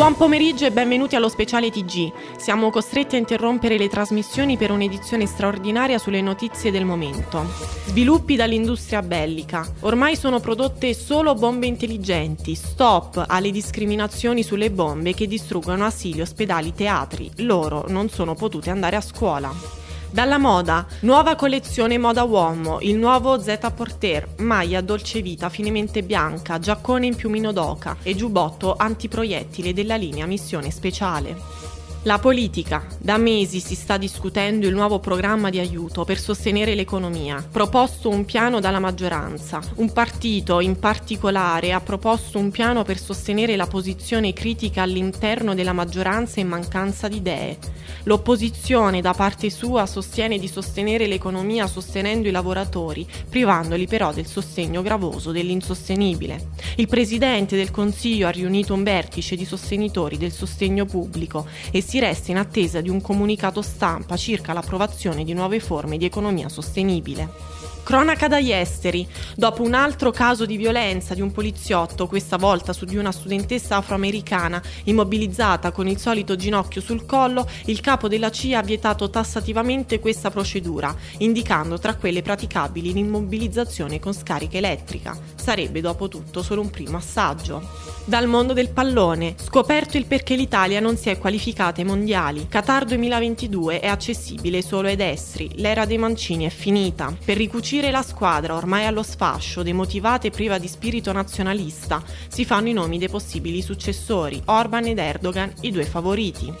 Buon pomeriggio e benvenuti allo speciale TG. Siamo costretti a interrompere le trasmissioni per un'edizione straordinaria sulle notizie del momento. Sviluppi dall'industria bellica. Ormai sono prodotte solo bombe intelligenti. Stop alle discriminazioni sulle bombe che distruggono asili, ospedali, teatri. Loro non sono potute andare a scuola. Dalla moda, nuova collezione moda uomo, il nuovo Z Porter, maglia dolce vita finemente bianca, giaccone in piumino d'oca. E giubbotto antiproiettile della linea missione speciale. La politica. Da mesi si sta discutendo il nuovo programma di aiuto per sostenere l'economia. Proposto un piano dalla maggioranza. Un partito in particolare ha proposto un piano per sostenere la posizione critica all'interno della maggioranza in mancanza di idee. L'opposizione da parte sua sostiene di sostenere l'economia sostenendo i lavoratori, privandoli però del sostegno gravoso dell'insostenibile. Il Presidente del Consiglio ha riunito un vertice di sostenitori del sostegno pubblico e si resta in attesa di un comunicato stampa circa l'approvazione di nuove forme di economia sostenibile. Cronaca dagli esteri. Dopo un altro caso di violenza di un poliziotto, questa volta su di una studentessa afroamericana immobilizzata con il solito ginocchio sul collo, il capo della CIA ha vietato tassativamente questa procedura, indicando tra quelle praticabili l'immobilizzazione con scarica elettrica. Sarebbe dopo tutto solo un primo assaggio. Dal mondo del pallone, scoperto il perché l'Italia non si è qualificata ai mondiali. Qatar 2022 è accessibile solo ai destri, l'era dei mancini è finita. Per ricucire Uscire la squadra, ormai allo sfascio, demotivata e priva di spirito nazionalista, si fanno i nomi dei possibili successori, Orban ed Erdogan, i due favoriti.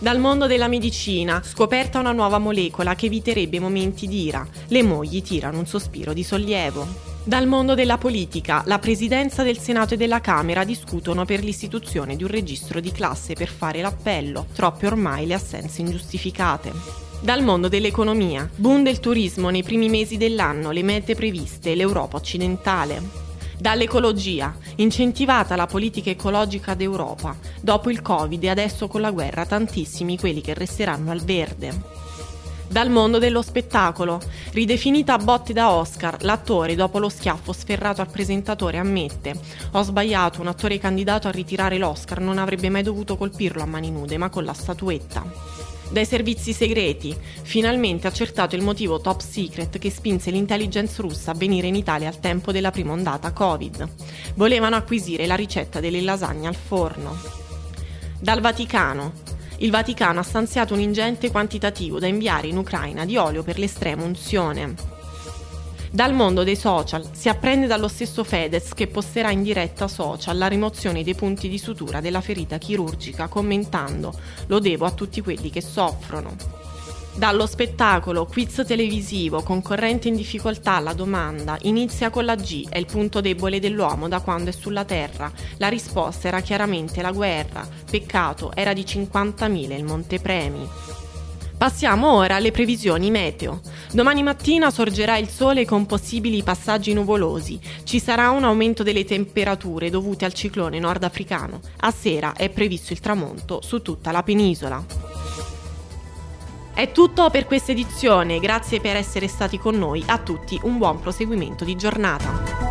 Dal mondo della medicina, scoperta una nuova molecola che eviterebbe momenti di ira. Le mogli tirano un sospiro di sollievo. Dal mondo della politica, la Presidenza del Senato e della Camera discutono per l'istituzione di un registro di classe per fare l'appello, troppe ormai le assenze ingiustificate. Dal mondo dell'economia, boom del turismo nei primi mesi dell'anno, le mete previste, l'Europa occidentale. Dall'ecologia, incentivata la politica ecologica d'Europa, dopo il Covid e adesso con la guerra tantissimi quelli che resteranno al verde. Dal mondo dello spettacolo, ridefinita a botte da Oscar, l'attore dopo lo schiaffo sferrato al presentatore ammette «Ho sbagliato, un attore candidato a ritirare l'Oscar non avrebbe mai dovuto colpirlo a mani nude, ma con la statuetta» dai servizi segreti, finalmente accertato il motivo top secret che spinse l'intelligence russa a venire in Italia al tempo della prima ondata Covid. Volevano acquisire la ricetta delle lasagne al forno. Dal Vaticano. Il Vaticano ha stanziato un ingente quantitativo da inviare in Ucraina di olio per l'estrema unzione. Dal mondo dei social si apprende dallo stesso Fedez che posterà in diretta social la rimozione dei punti di sutura della ferita chirurgica commentando lo devo a tutti quelli che soffrono. Dallo spettacolo, quiz televisivo, concorrente in difficoltà alla domanda, inizia con la G, è il punto debole dell'uomo da quando è sulla Terra. La risposta era chiaramente la guerra. Peccato, era di 50.000 il montepremi. Passiamo ora alle previsioni meteo. Domani mattina sorgerà il sole con possibili passaggi nuvolosi. Ci sarà un aumento delle temperature dovute al ciclone nordafricano. A sera è previsto il tramonto su tutta la penisola. È tutto per questa edizione, grazie per essere stati con noi, a tutti un buon proseguimento di giornata.